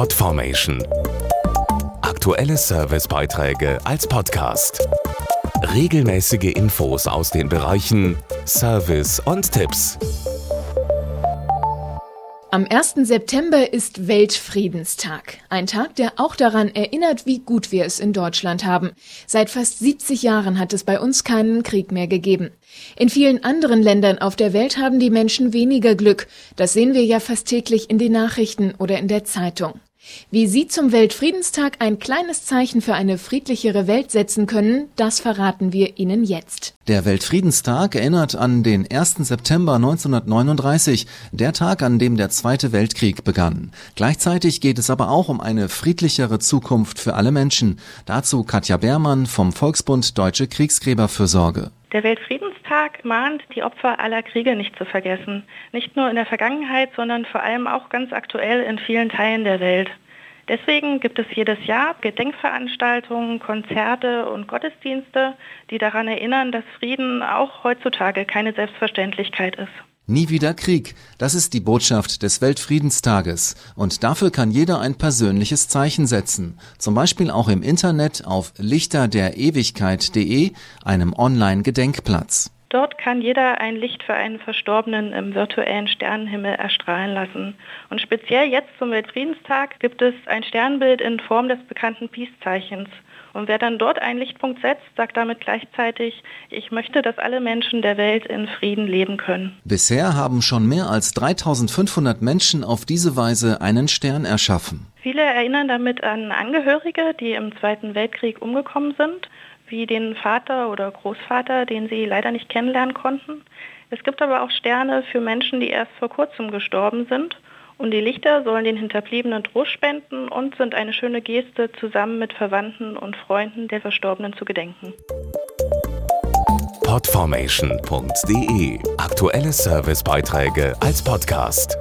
Podformation. Aktuelle Servicebeiträge als Podcast. Regelmäßige Infos aus den Bereichen Service und Tipps. Am 1. September ist Weltfriedenstag. Ein Tag, der auch daran erinnert, wie gut wir es in Deutschland haben. Seit fast 70 Jahren hat es bei uns keinen Krieg mehr gegeben. In vielen anderen Ländern auf der Welt haben die Menschen weniger Glück. Das sehen wir ja fast täglich in den Nachrichten oder in der Zeitung. Wie Sie zum Weltfriedenstag ein kleines Zeichen für eine friedlichere Welt setzen können, das verraten wir Ihnen jetzt. Der Weltfriedenstag erinnert an den 1. September 1939, der Tag, an dem der Zweite Weltkrieg begann. Gleichzeitig geht es aber auch um eine friedlichere Zukunft für alle Menschen. Dazu Katja Beermann vom Volksbund Deutsche Kriegsgräberfürsorge. Der Weltfriedenstag mahnt, die Opfer aller Kriege nicht zu vergessen. Nicht nur in der Vergangenheit, sondern vor allem auch ganz aktuell in vielen Teilen der Welt. Deswegen gibt es jedes Jahr Gedenkveranstaltungen, Konzerte und Gottesdienste, die daran erinnern, dass Frieden auch heutzutage keine Selbstverständlichkeit ist. Nie wieder Krieg, das ist die Botschaft des Weltfriedenstages. Und dafür kann jeder ein persönliches Zeichen setzen. Zum Beispiel auch im Internet auf lichterderewigkeit.de, einem Online-Gedenkplatz. Dort kann jeder ein Licht für einen Verstorbenen im virtuellen Sternenhimmel erstrahlen lassen. Und speziell jetzt zum Weltfriedenstag gibt es ein Sternbild in Form des bekannten Peace-Zeichens. Und wer dann dort einen Lichtpunkt setzt, sagt damit gleichzeitig, ich möchte, dass alle Menschen der Welt in Frieden leben können. Bisher haben schon mehr als 3500 Menschen auf diese Weise einen Stern erschaffen. Viele erinnern damit an Angehörige, die im Zweiten Weltkrieg umgekommen sind, wie den Vater oder Großvater, den sie leider nicht kennenlernen konnten. Es gibt aber auch Sterne für Menschen, die erst vor kurzem gestorben sind und die Lichter sollen den Hinterbliebenen Trost spenden und sind eine schöne Geste, zusammen mit Verwandten und Freunden der Verstorbenen zu gedenken. Podformation.de Aktuelle Servicebeiträge als Podcast.